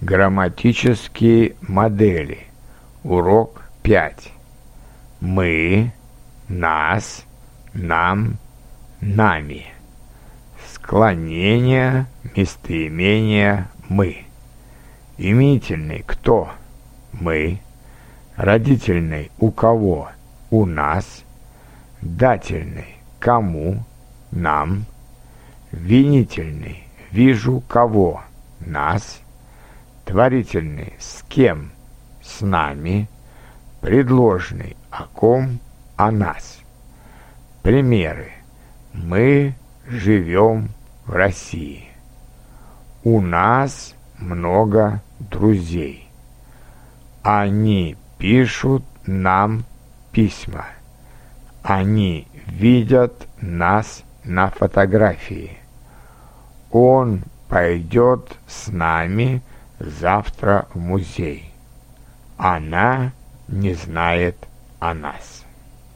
Грамматические модели. Урок 5. Мы, нас, нам, нами. Склонение, местоимение «мы». Имительный «кто?» «Мы». Родительный «у кого?» «у нас». Дательный «кому?» «нам». Винительный «вижу кого?» «нас» творительный «с кем?» «с нами», предложный «о ком?» «о нас». Примеры. Мы живем в России. У нас много друзей. Они пишут нам письма. Они видят нас на фотографии. Он пойдет с нами завтра в музей. Она не знает о нас.